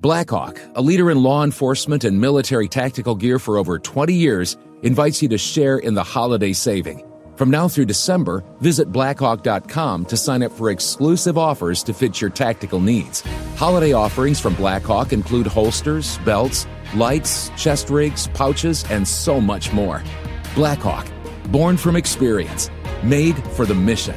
Blackhawk, a leader in law enforcement and military tactical gear for over 20 years, invites you to share in the holiday saving. From now through December, visit Blackhawk.com to sign up for exclusive offers to fit your tactical needs. Holiday offerings from Blackhawk include holsters, belts, lights, chest rigs, pouches, and so much more. Blackhawk, born from experience, made for the mission.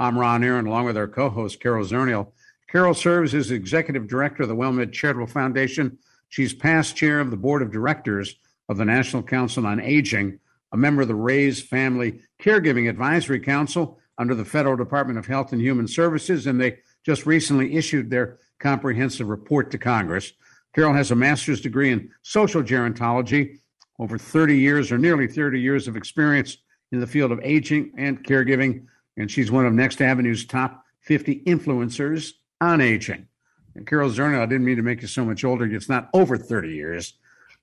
I'm Ron Aaron, along with our co host, Carol Zernial. Carol serves as executive director of the WellMed Charitable Foundation. She's past chair of the board of directors of the National Council on Aging, a member of the Raise Family Caregiving Advisory Council under the Federal Department of Health and Human Services, and they just recently issued their comprehensive report to Congress. Carol has a master's degree in social gerontology, over 30 years or nearly 30 years of experience in the field of aging and caregiving and she's one of Next Avenue's top 50 influencers on aging. And Carol Zernial, I didn't mean to make you so much older. It's not over 30 years.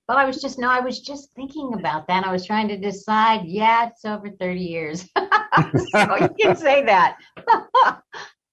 Well, I was just no, I was just thinking about that. I was trying to decide. Yeah, it's over 30 years. so you can say that.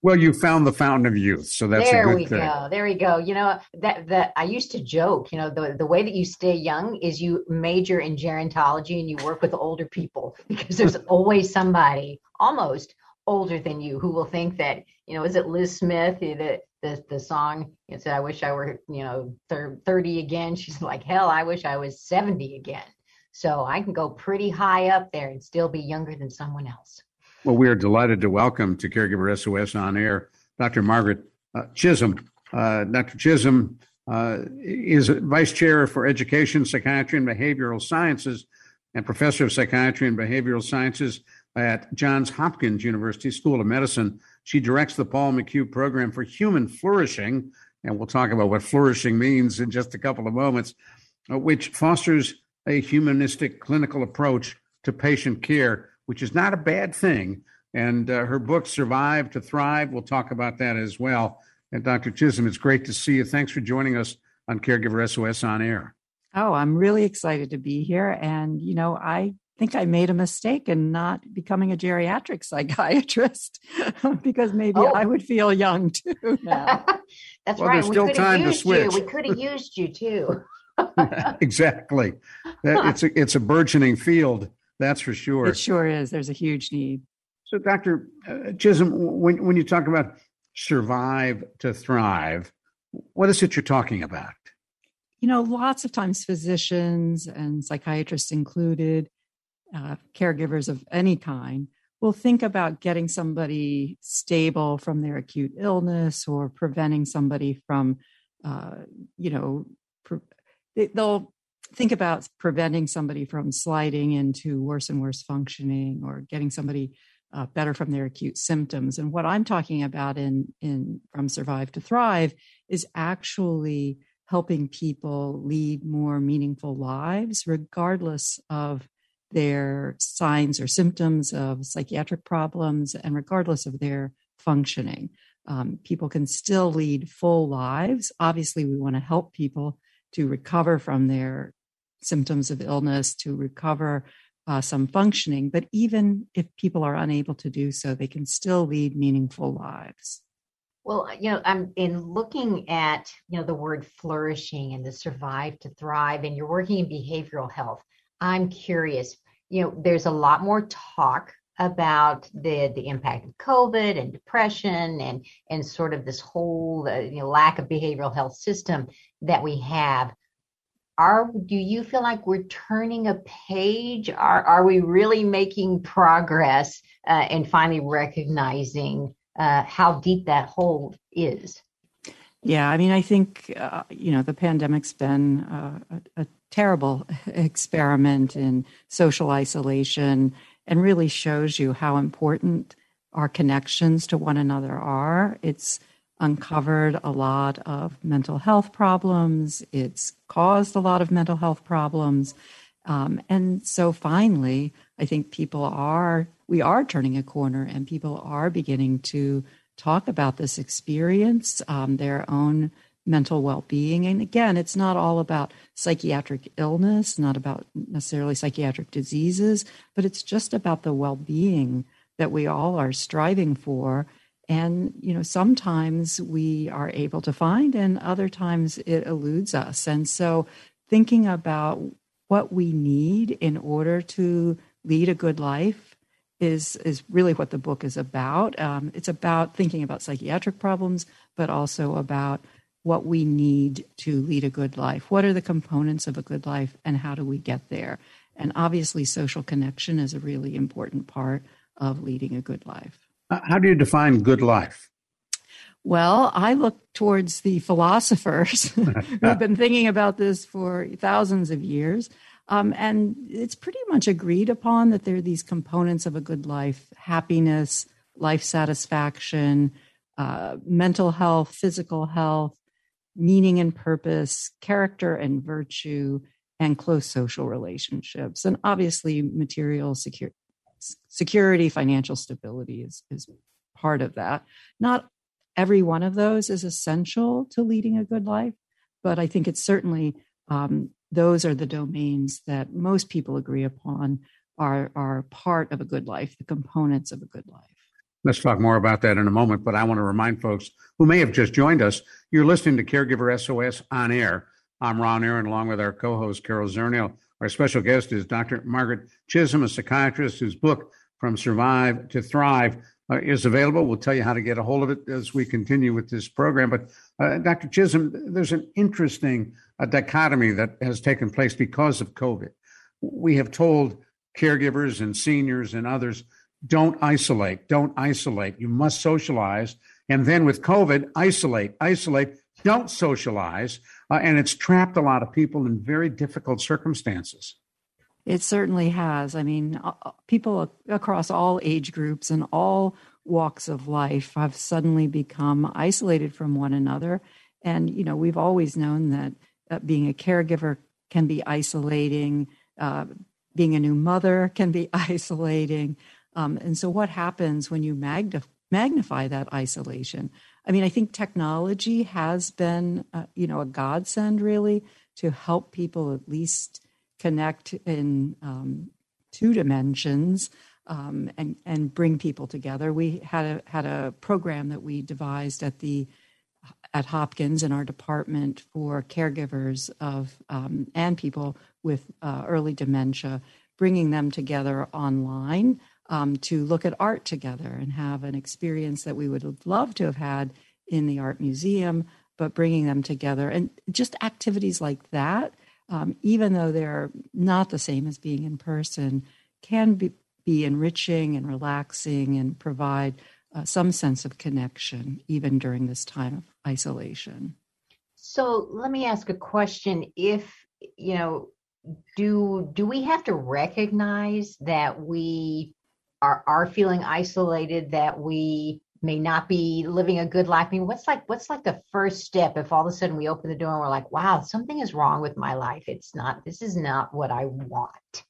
well, you found the fountain of youth, so that's there a good we thing. go. There we go. You know that that I used to joke. You know the the way that you stay young is you major in gerontology and you work with older people because there's always somebody almost older than you who will think that you know is it liz smith the the, the song it said i wish i were you know 30 again. She's like hell i wish i was 70 again. So i can go pretty high up there and still be younger than someone else. Well we are delighted to welcome to caregiver sos on air dr margaret uh, chisholm. Uh, dr chisholm uh, is vice chair for education psychiatry and behavioral sciences and professor of psychiatry and behavioral sciences at Johns Hopkins University School of Medicine. She directs the Paul McHugh Program for Human Flourishing, and we'll talk about what flourishing means in just a couple of moments, uh, which fosters a humanistic clinical approach to patient care, which is not a bad thing. And uh, her book, Survive to Thrive, we'll talk about that as well. And Dr. Chisholm, it's great to see you. Thanks for joining us on Caregiver SOS on air. Oh, I'm really excited to be here. And, you know, I think I made a mistake in not becoming a geriatric psychiatrist because maybe oh. I would feel young too now. That's well, right. There's still time to switch. You. We could have used you too. exactly. It's a it's a burgeoning field. That's for sure. It sure is. There's a huge need. So, Doctor uh, Chisholm, when when you talk about survive to thrive, what is it you're talking about? You know, lots of times physicians and psychiatrists included uh, caregivers of any kind will think about getting somebody stable from their acute illness or preventing somebody from, uh, you know, pre- they'll think about preventing somebody from sliding into worse and worse functioning or getting somebody uh, better from their acute symptoms. And what I'm talking about in in from survive to thrive is actually helping people lead more meaningful lives, regardless of their signs or symptoms of psychiatric problems, and regardless of their functioning. Um, people can still lead full lives. Obviously, we want to help people to recover from their symptoms of illness, to recover uh, some functioning. But even if people are unable to do so, they can still lead meaningful lives. Well, you know, I'm in looking at, you know, the word flourishing and the survive to thrive, and you're working in behavioral health. I'm curious, you know, there's a lot more talk about the the impact of COVID and depression and and sort of this whole uh, you know lack of behavioral health system that we have. Are do you feel like we're turning a page? Are are we really making progress uh, and finally recognizing uh, how deep that hole is? Yeah, I mean, I think uh, you know the pandemic's been uh, a, a, terrible experiment in social isolation and really shows you how important our connections to one another are. It's uncovered a lot of mental health problems. It's caused a lot of mental health problems. Um, and so finally, I think people are, we are turning a corner and people are beginning to talk about this experience, um, their own mental well being. And again, it's not all about psychiatric illness, not about necessarily psychiatric diseases, but it's just about the well being that we all are striving for. And, you know, sometimes we are able to find, and other times it eludes us. And so thinking about what we need in order to lead a good life is is really what the book is about. Um, it's about thinking about psychiatric problems, but also about what we need to lead a good life. What are the components of a good life, and how do we get there? And obviously, social connection is a really important part of leading a good life. How do you define good life? Well, I look towards the philosophers who've been thinking about this for thousands of years. Um, and it's pretty much agreed upon that there are these components of a good life happiness, life satisfaction, uh, mental health, physical health, meaning and purpose, character and virtue, and close social relationships. And obviously, material security, financial stability is, is part of that. Not every one of those is essential to leading a good life, but I think it's certainly um, those are the domains that most people agree upon are, are part of a good life, the components of a good life. Let's talk more about that in a moment, but I want to remind folks who may have just joined us you're listening to Caregiver SOS on air. I'm Ron Aaron, along with our co host, Carol Zernial. Our special guest is Dr. Margaret Chisholm, a psychiatrist whose book, From Survive to Thrive, uh, is available. We'll tell you how to get a hold of it as we continue with this program. But uh, Dr. Chisholm, there's an interesting uh, dichotomy that has taken place because of COVID. We have told caregivers and seniors and others don't isolate, don't isolate. You must socialize. And then with COVID, isolate, isolate, don't socialize. Uh, and it's trapped a lot of people in very difficult circumstances. It certainly has. I mean, people across all age groups and all walks of life have suddenly become isolated from one another. And, you know, we've always known that uh, being a caregiver can be isolating, uh, being a new mother can be isolating. Um, and so, what happens when you magnify, magnify that isolation? I mean, I think technology has been, uh, you know, a godsend really to help people at least connect in um, two dimensions um, and and bring people together. We had a had a program that we devised at the at Hopkins in our department for caregivers of um, and people with uh, early dementia, bringing them together online um, to look at art together and have an experience that we would loved to have had in the art museum, but bringing them together and just activities like that, um, even though they're not the same as being in person, can be, be enriching and relaxing and provide uh, some sense of connection even during this time of isolation. So let me ask a question. If, you know, do do we have to recognize that we are are feeling isolated that we may not be living a good life. I mean, what's like what's like the first step if all of a sudden we open the door and we're like, wow, something is wrong with my life. It's not this is not what I want.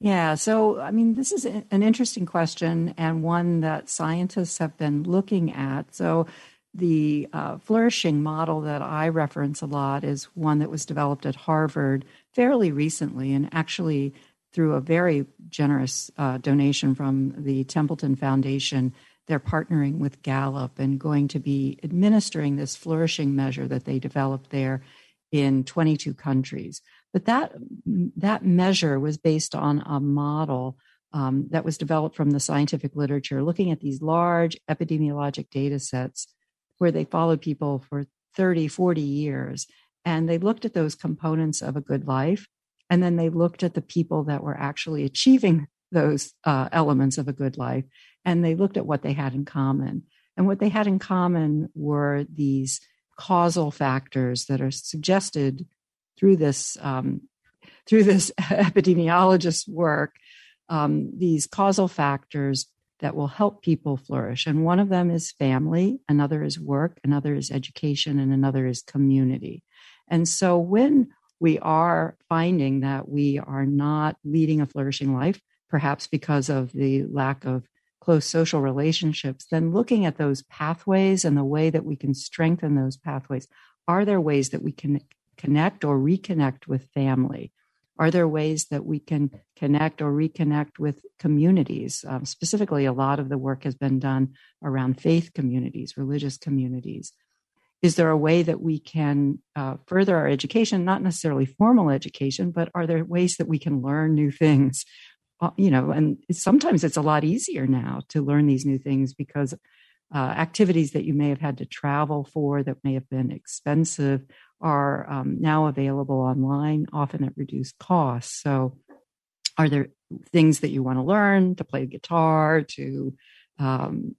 Yeah, so I mean, this is an interesting question and one that scientists have been looking at. So, the uh, flourishing model that I reference a lot is one that was developed at Harvard fairly recently and actually through a very generous uh, donation from the Templeton Foundation. They're partnering with Gallup and going to be administering this flourishing measure that they developed there in 22 countries. But that that measure was based on a model um, that was developed from the scientific literature, looking at these large epidemiologic data sets where they followed people for 30, 40 years. And they looked at those components of a good life and then they looked at the people that were actually achieving those uh, elements of a good life. And they looked at what they had in common. And what they had in common were these causal factors that are suggested through this um, through this epidemiologist work. Um, these causal factors that will help people flourish. And one of them is family, another is work, another is education, and another is community. And so when we are finding that we are not leading a flourishing life, perhaps because of the lack of close social relationships, then looking at those pathways and the way that we can strengthen those pathways. Are there ways that we can connect or reconnect with family? Are there ways that we can connect or reconnect with communities? Um, specifically, a lot of the work has been done around faith communities, religious communities. Is there a way that we can uh, further our education, not necessarily formal education, but are there ways that we can learn new things? Uh, you know, and sometimes it's a lot easier now to learn these new things because uh, activities that you may have had to travel for that may have been expensive are um, now available online, often at reduced costs. So, are there things that you want to learn to play guitar, to um,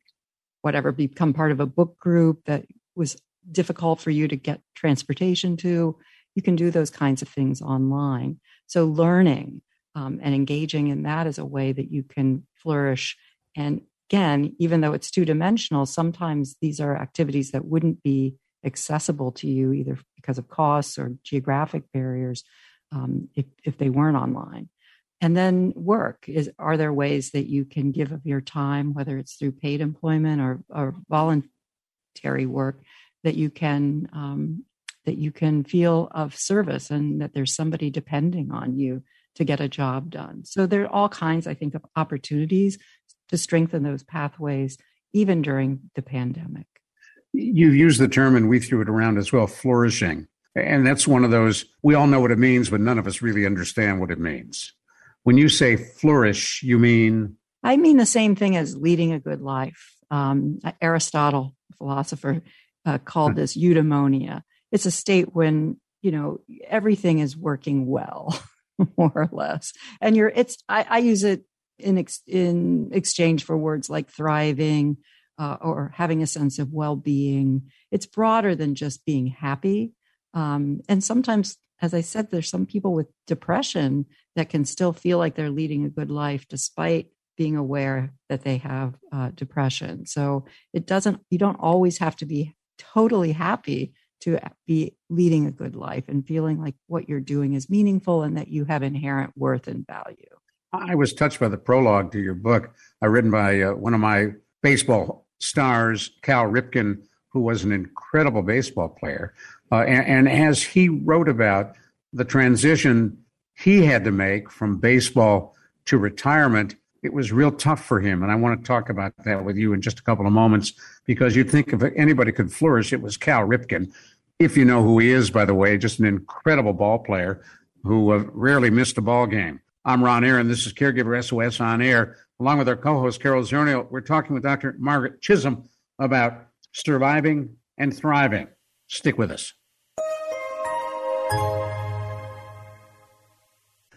whatever, become part of a book group that was difficult for you to get transportation to? You can do those kinds of things online. So, learning um, and engaging in that is a way that you can flourish. And again, even though it's two dimensional, sometimes these are activities that wouldn't be accessible to you either because of costs or geographic barriers um, if, if they weren't online and then work is are there ways that you can give of your time whether it's through paid employment or, or voluntary work that you can um, that you can feel of service and that there's somebody depending on you to get a job done so there are all kinds i think of opportunities to strengthen those pathways even during the pandemic You've used the term, and we threw it around as well flourishing. And that's one of those, we all know what it means, but none of us really understand what it means. When you say flourish, you mean? I mean the same thing as leading a good life. Um, Aristotle, philosopher, uh, called this eudaimonia. It's a state when, you know, everything is working well, more or less. And you're, it's, I, I use it in, ex, in exchange for words like thriving, uh, or having a sense of well being. It's broader than just being happy. Um, and sometimes, as I said, there's some people with depression that can still feel like they're leading a good life despite being aware that they have uh, depression. So it doesn't, you don't always have to be totally happy to be leading a good life and feeling like what you're doing is meaningful and that you have inherent worth and value. I was touched by the prologue to your book, written by uh, one of my baseball stars Cal Ripken, who was an incredible baseball player. Uh, and, and as he wrote about the transition he had to make from baseball to retirement, it was real tough for him. And I want to talk about that with you in just a couple of moments because you'd think if anybody could flourish, it was Cal Ripken. If you know who he is, by the way, just an incredible ball player who uh, rarely missed a ball game. I'm Ron Aaron. This is Caregiver SOS on air along with our co-host Carol Zernial. We're talking with Dr. Margaret Chisholm about surviving and thriving. Stick with us.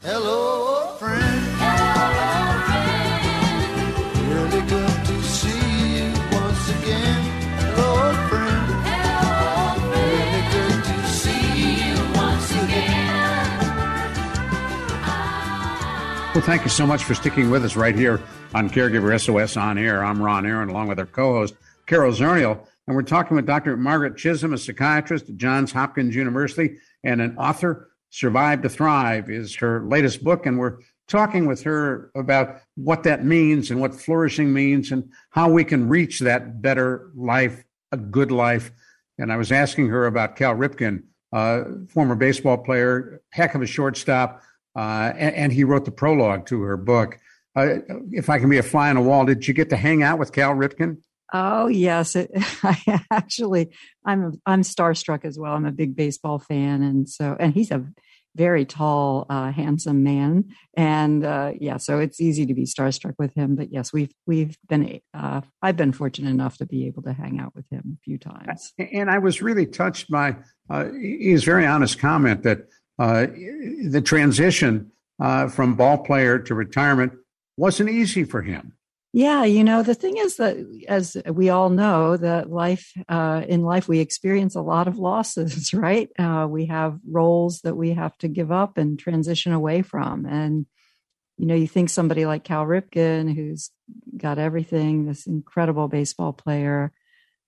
Hello, friend. Hello, friend. Really good to see you once again. Hello, friend. Hello, friend. Really good to see you once again. Well, thank you so much for sticking with us right here on Caregiver SOS on air. I'm Ron Aaron, along with our co-host Carol Zernial, and we're talking with Dr. Margaret Chisholm, a psychiatrist at Johns Hopkins University and an author. Survive to Thrive is her latest book, and we're talking with her about what that means and what flourishing means and how we can reach that better life, a good life. And I was asking her about Cal Ripken, uh, former baseball player, heck of a shortstop uh, and, and, he wrote the prologue to her book. Uh, if I can be a fly on the wall, did you get to hang out with Cal Ripken? Oh yes, it, I actually I'm I'm starstruck as well. I'm a big baseball fan, and so and he's a very tall, uh, handsome man, and uh, yeah, so it's easy to be starstruck with him. But yes, we've we've been uh, I've been fortunate enough to be able to hang out with him a few times. And I was really touched by uh, his very honest comment that uh, the transition uh, from ball player to retirement wasn't easy for him. Yeah, you know, the thing is that, as we all know, that life, uh, in life, we experience a lot of losses, right? Uh, we have roles that we have to give up and transition away from. And, you know, you think somebody like Cal Ripken, who's got everything, this incredible baseball player,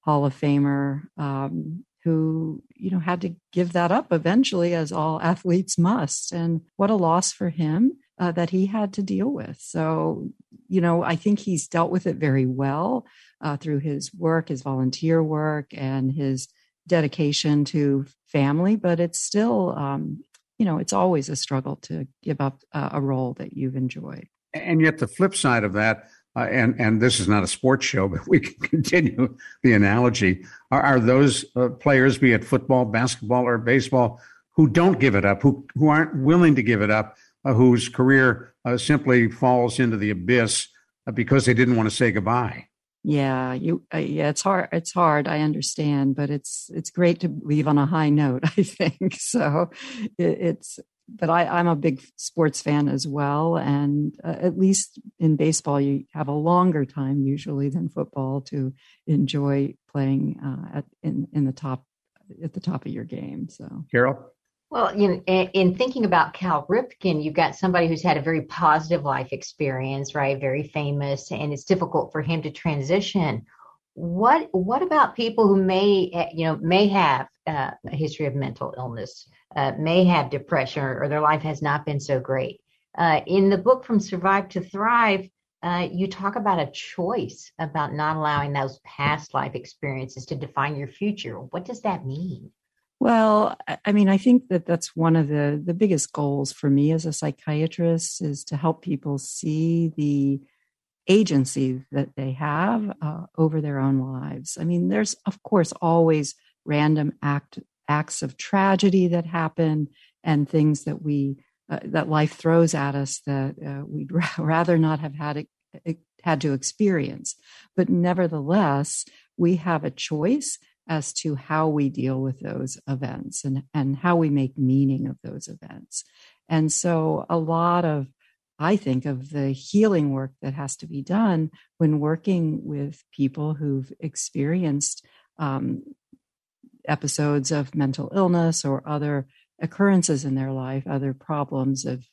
Hall of Famer, um, who, you know, had to give that up eventually, as all athletes must. And what a loss for him uh, that he had to deal with. So, you know, I think he's dealt with it very well uh, through his work, his volunteer work, and his dedication to family. But it's still, um, you know, it's always a struggle to give up uh, a role that you've enjoyed. And yet, the flip side of that, uh, and and this is not a sports show, but we can continue the analogy. Are, are those uh, players, be it football, basketball, or baseball, who don't give it up, who who aren't willing to give it up? Uh, whose career uh, simply falls into the abyss uh, because they didn't want to say goodbye. Yeah, you. Uh, yeah, it's hard. It's hard. I understand, but it's it's great to leave on a high note. I think so. It, it's but I, I'm a big sports fan as well, and uh, at least in baseball, you have a longer time usually than football to enjoy playing uh, at in in the top at the top of your game. So, Carol. Well, you know, in thinking about Cal Ripken, you've got somebody who's had a very positive life experience, right? Very famous, and it's difficult for him to transition. What What about people who may, eh, you know, may have uh, a history of mental illness, uh, may have depression, or, or, their life has not been so great? Uh, in the book From Survive to Thrive, uh, you talk about a choice about not allowing those past life experiences to define your future. What does that mean? Well, I mean, I think that that's one of the the biggest goals for me as a psychiatrist is to help people see the agency that they have uh, over their own lives. I mean, there's of course always random act acts of tragedy that happen and things that we uh, that life throws at us that uh, we'd rather not have had it, it, had to experience. But nevertheless, we have a choice as to how we deal with those events and, and how we make meaning of those events. And so, a lot of, I think, of the healing work that has to be done when working with people who've experienced um, episodes of mental illness or other occurrences in their life, other problems of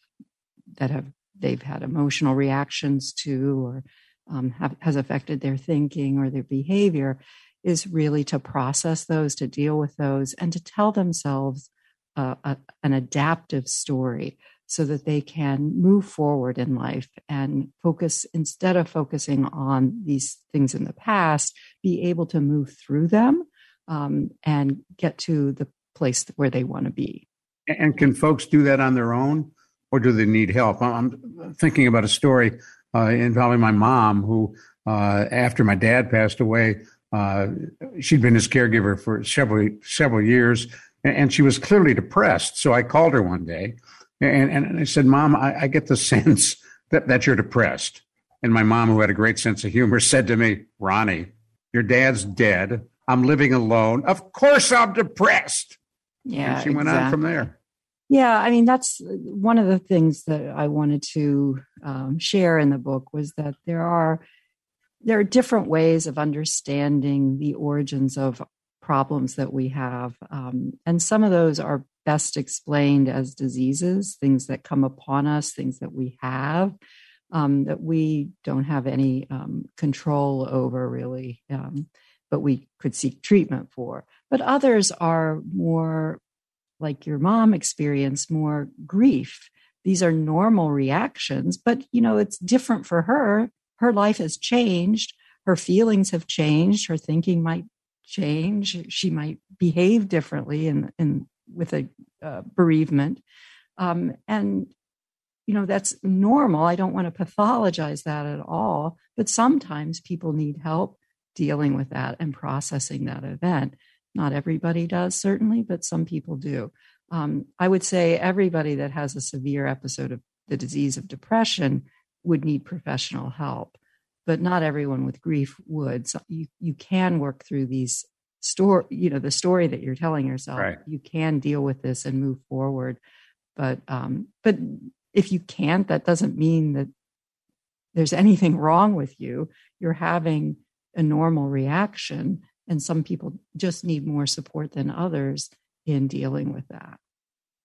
that have they've had emotional reactions to or um, have, has affected their thinking or their behavior is really to process those, to deal with those, and to tell themselves uh, a, an adaptive story so that they can move forward in life and focus instead of focusing on these things in the past, be able to move through them um, and get to the place where they want to be. And can folks do that on their own, or do they need help? I'm thinking about a story uh, involving my mom, who, uh, after my dad passed away, uh, she'd been his caregiver for several several years, and, she was clearly depressed. So I called her one day, and, and I said, "Mom, I, I get the sense that, that you're depressed." And my mom, who had a great sense of humor, said to me, "Ronnie, your dad's dead. I'm living alone. Of course, I'm depressed." Yeah, and she went on from there. Yeah, I mean that's one of the things that I wanted to um, share in the book was that there are there are different ways of understanding the origins of problems that we have. Um, and some of those are best explained as diseases, things that come upon us, things that we have. Um, that we don't have any um, control over, really, um, but we could seek treatment for. But others are more like your mom experienced, more grief. These are normal reactions, but you know, it's different for her her life has changed. Her feelings have changed. Her thinking might change. She might behave differently in, in with a uh, bereavement. Um, and, you know, that's normal. I don't want to pathologize that at all. But sometimes people need help dealing with that and processing that event. Not everybody does, certainly, but some people do. Um, I would say everybody that has a severe episode of the disease of depression would need professional help, but not everyone with grief would. So you, you can work through these story, you know, the story that you're telling yourself. Right. You can deal with this and move forward. But um, but if you can't, that doesn't mean that there's anything wrong with you. You're having a normal reaction, and some people just need more support than others in dealing with that.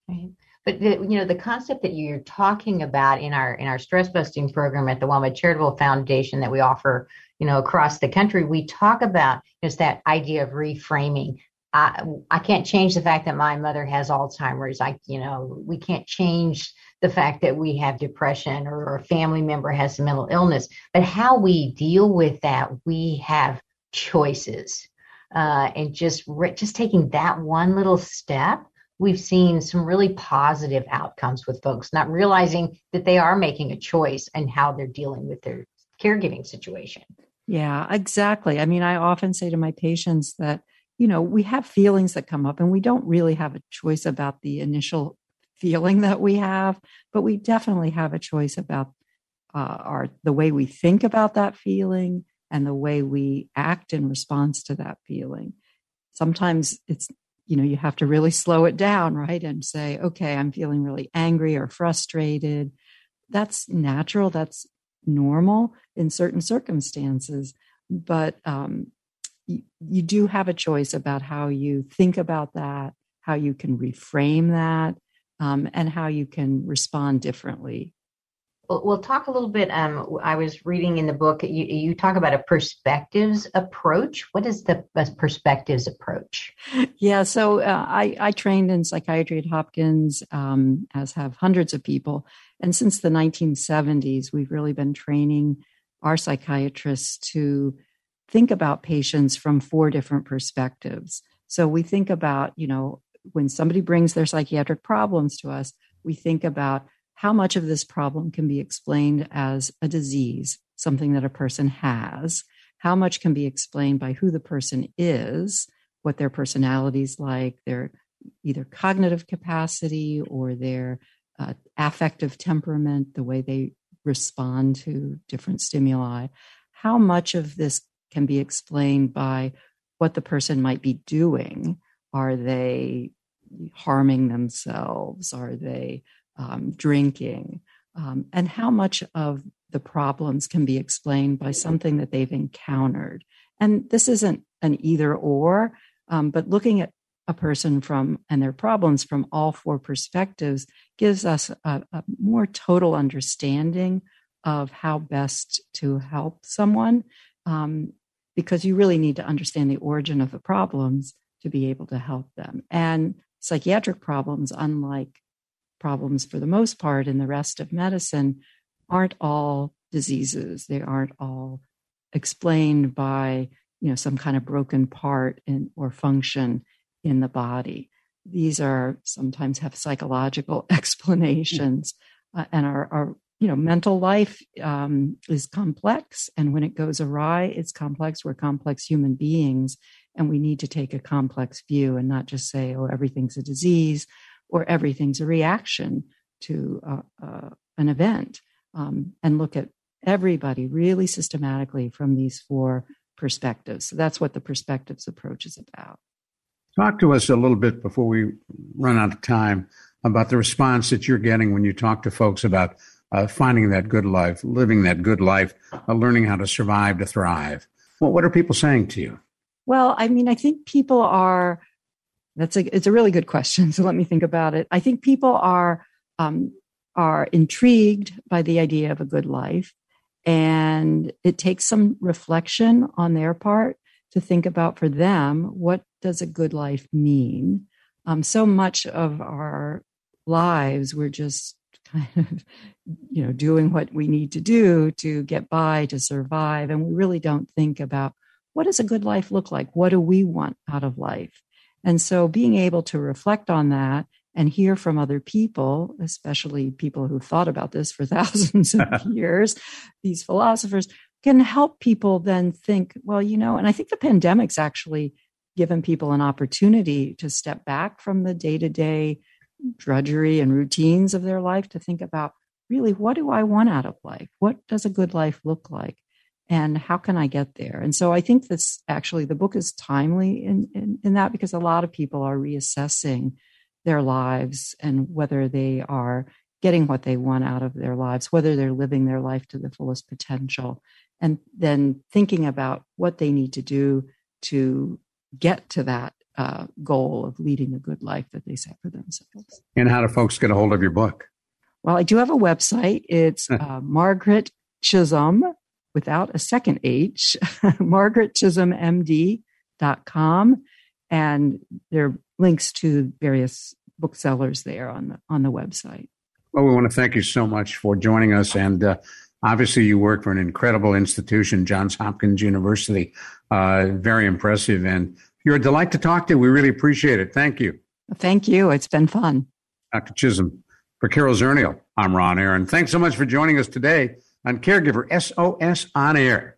Right. But the, you know the concept that you're talking about in our in our stress busting program at the WellMed Charitable Foundation that we offer, you know, across the country, we talk about is that idea of reframing. I I can't change the fact that my mother has Alzheimer's. I you know we can't change the fact that we have depression or a family member has a mental illness, but how we deal with that, we have choices. Uh, and just just taking that one little step we've seen some really positive outcomes with folks not realizing that they are making a choice and how they're dealing with their caregiving situation. Yeah, exactly. I mean, I often say to my patients that, you know, we have feelings that come up and we don't really have a choice about the initial feeling that we have, but we definitely have a choice about uh, our the way we think about that feeling and the way we act in response to that feeling. Sometimes it's you know you have to really slow it down right? And say okay i'm feeling really angry or frustrated. That's natural that's normal in certain circumstances but um, you, you do have a choice about how you think about that how you can reframe that um, and how you can respond differently we'll talk a little bit. Um, I was reading in the book, you, you talk about a perspectives approach. What is the perspectives approach? Yeah, so uh, I, I trained in psychiatry at Hopkins, um, as have hundreds of people. And since the 1970s, we've really been training our psychiatrists to think about patients from four different perspectives. So we think about, you know, when somebody brings their psychiatric problems to us, we think about how much of this problem can be explained as a disease, something that a person has, how much can be explained by who the person is, what their personality is like, their either cognitive capacity or their uh, affective temperament, the way they respond to different stimuli. How much of this can be explained by what the person might be doing? Are they harming themselves? Are they um, drinking, um, and how much of the problems can be explained by something that they've encountered. And this isn't an either or, um, but looking at a person from and their problems from all four perspectives gives us a, a more total understanding of how best to help someone um, because you really need to understand the origin of the problems to be able to help them. And psychiatric problems, unlike problems for the most part in the rest of medicine aren't all diseases. They aren't all explained by you know some kind of broken part in, or function in the body. These are sometimes have psychological explanations, uh, and our, our you know mental life um, is complex, and when it goes awry, it's complex. We're complex human beings, and we need to take a complex view and not just say, "Oh, everything's a disease." Or everything's a reaction to uh, uh, an event, um, and look at everybody really systematically from these four perspectives. So that's what the perspectives approach is about. Talk to us a little bit before we run out of time about the response that you're getting when you talk to folks about uh, finding that good life, living that good life, uh, learning how to survive to thrive. Well, what are people saying to you? Well, I mean, I think people are that's a it's a really good question. So let me think about it. I think people are um, are intrigued by the idea of a good life, and it takes some reflection on their part to think about for them what does a good life mean. Um, so much of our lives we're just kind of you know doing what we need to do to get by to survive and we really don't think about what does a good life look like what do we want out of life and so being able to reflect on that and hear from other people, especially people who've thought about this for thousands of years, these philosophers can help people then think, well, you know, and I think the pandemic's actually given people an opportunity to step back from the day to day drudgery and routines of their life to think about really what do I want out of life? What does a good life look like? And how can I get there? And so I think this actually, the book is timely in, in, in that because a lot of people are reassessing their lives and whether they are getting what they want out of their lives, whether they're living their life to the fullest potential, and then thinking about what they need to do to get to that uh, goal of leading a good life that they set for themselves. And how do folks get a hold of your book? Well, I do have a website. It's uh, Margaret Chisholm without a second H, margaretchisholmmd.com. And there are links to various booksellers there on the, on the website. Well, we want to thank you so much for joining us. And uh, obviously, you work for an incredible institution, Johns Hopkins University. Uh, very impressive. And you're a delight to talk to. We really appreciate it. Thank you. Thank you. It's been fun. Dr. Chisholm. For Carol Zernial, I'm Ron Aaron. Thanks so much for joining us today on Caregiver SOS On Air.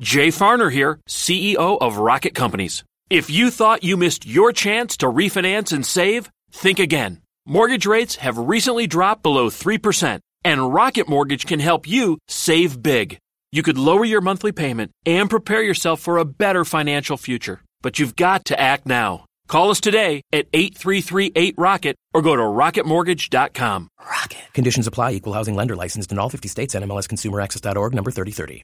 Jay Farner here, CEO of Rocket Companies. If you thought you missed your chance to refinance and save, think again. Mortgage rates have recently dropped below 3%, and Rocket Mortgage can help you save big. You could lower your monthly payment and prepare yourself for a better financial future. But you've got to act now. Call us today at 8338-ROCKET or go to rocketmortgage.com. Rocket. Conditions apply. Equal housing lender licensed in all 50 states. NMLS ConsumerAccess.org number 3030.